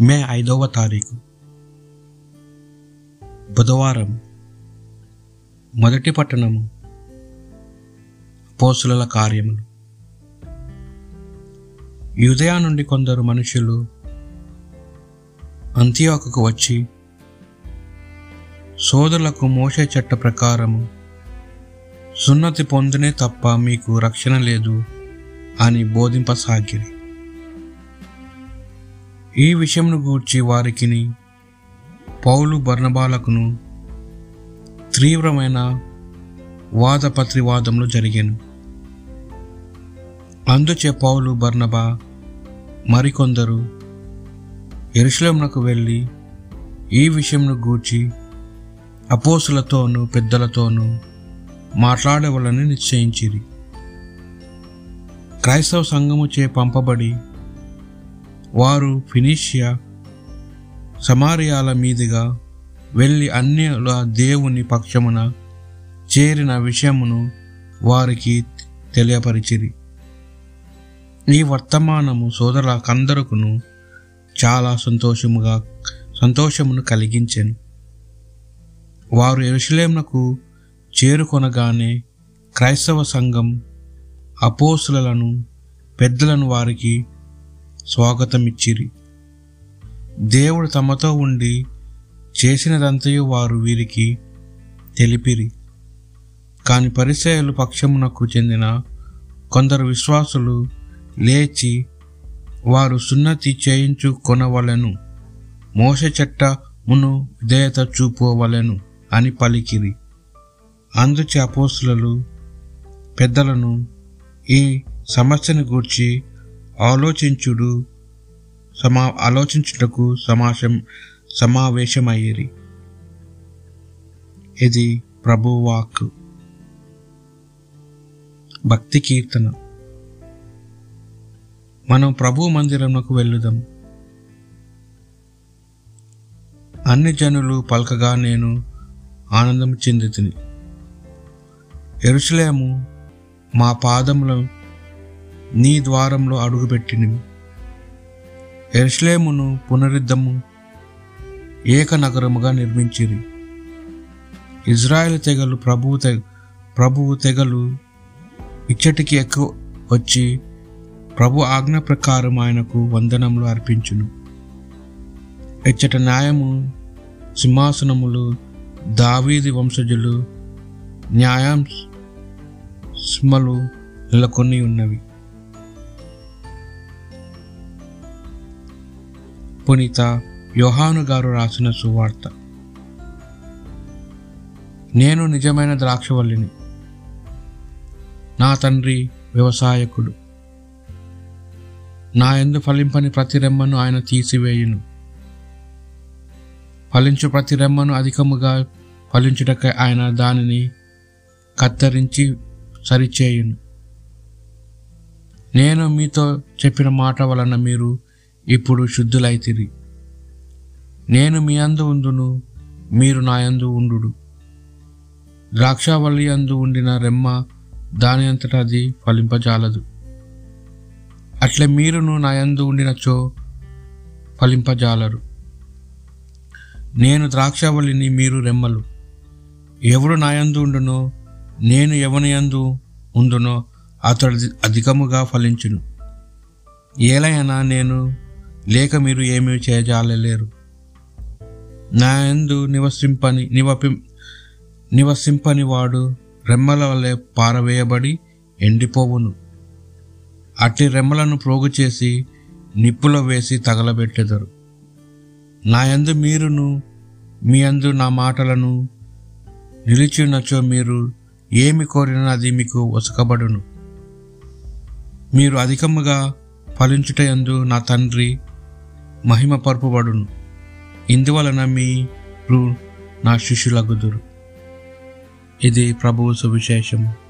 మే ఐదవ తారీఖు బుధవారం మొదటి పట్టణము పోసుల కార్యములు. యుదయా నుండి కొందరు మనుషులు అంత్యోకకు వచ్చి సోదరులకు మోసే చట్ట ప్రకారము సున్నతి పొందినే తప్ప మీకు రక్షణ లేదు అని బోధింపసాగిరి. ఈ విషయంను గూర్చి వారికిని పౌలు బర్ణబాలకును తీవ్రమైన వాదపత్రివాదములు జరిగాను. అందుచే పౌలు బర్ణబా మరికొందరు ఎరుశలంనకు వెళ్ళి ఈ విషయంను గూర్చి అపోసులతోనూ పెద్దలతోనూ మాట్లాడవాలని నిశ్చయించిరి. క్రైస్తవ సంఘము చే పంపబడి వారు ఫినిషియా సమారియాల మీదుగా వెళ్ళి అన్యుల దేవుని పక్షమున చేరిన విషయమును వారికి తెలియపరిచిరి. ఈ వర్తమానము సోదరుల కందరుకును చాలా సంతోషముగా సంతోషమును కలిగించాను. వారు ఎరుషలేమునకు చేరుకొనగానే క్రైస్తవ సంఘం అపోసులను పెద్దలను వారికి స్వాగతమిచ్చిరి. దేవుడు తమతో ఉండి చేసినదంతయు వారు వీరికి తెలిపిరి. కాని పరిచయలు పక్షమునకు చెందిన కొందరు విశ్వాసులు లేచి వారు సున్నతి చేయించుకొనవలెను మోస చట్టమును విధేయత చూపవలెను అని పలికిరి. అందుచే అపోస్తులు పెద్దలను ఈ సమస్యను గూర్చి ఆలోచించుడు సమా ఆలోచించుటకు సమాశం సమావేశమయ్యేది ఇది ప్రభువాక్ భక్తి కీర్తన. మనం ప్రభు మందిరంలోకి వెళ్ళుదాం. అన్ని జనులు పలకగా నేను ఆనందం చెందుతుంది ఎరుసలేము మా పాదంలో నీ ద్వారంలో అడుగుపెట్టినవి ఎర్ష్లేమును పునరుద్ధము ఏక నగరముగా నిర్మించిరి ఇజ్రాయెల్ తెగలు ప్రభువు తెగ ప్రభువు తెగలు ఇచ్చటికి ఎక్కువ వచ్చి ప్రభు ఆజ్ఞ ప్రకారం ఆయనకు వందనములు అర్పించును ఇచ్చట న్యాయము సింహాసనములు దావీది వంశజులు న్యాయం స్మలు నెలకొని ఉన్నవి పునీత యోహాను గారు రాసిన సువార్త. నేను నిజమైన ద్రాక్షవల్లిని నా తండ్రి వ్యవసాయకుడు. నా ఎందు ఫలింపని ప్రతి రెమ్మను ఆయన తీసివేయును. ఫలించు ప్రతి రెమ్మను అధికముగా ఫలించుటకై ఆయన దానిని కత్తిరించి సరిచేయును. నేను మీతో చెప్పిన మాట వలన మీరు ఇప్పుడు శుద్ధులైతిరి నేను మీ అందు ఉందును మీరు నా యందు ఉండు ద్రాక్షావల్లి అందు ఉండిన రెమ్మ దాని అంతటా అది ఫలింపజాలదు. అట్లే మీరును నా యందు ఉండినచో ఫలింపజాలరు. నేను ద్రాక్షావళిని మీరు రెమ్మలు. ఎవడు నా యందు ఉండునో నేను ఎవనియందు ఉండునో అతడు అధికముగా ఫలించును. ఏలైనా నేను లేక మీరు ఏమీ చేయజాలలేరు. నా యందు నివసింపని నివపి నివసింపని వాడు రెమ్మల వలె పారవేయబడి ఎండిపోవును. అట్టి రెమ్మలను ప్రోగు చేసి నిప్పులో వేసి తగలబెట్టెదరు. నా యందు మీరును మీ యందు నా మాటలను నిలిచినచో మీరు ఏమి కోరినా అది మీకు వసకబడును మీరు అధికముగా ఫలించుట ఎందు నా తండ్రి మహిమ పరుపుబడును. ఇందువలన మీరు నా శిష్యులగుదురు. ఇది ప్రభువు సువిశేషము.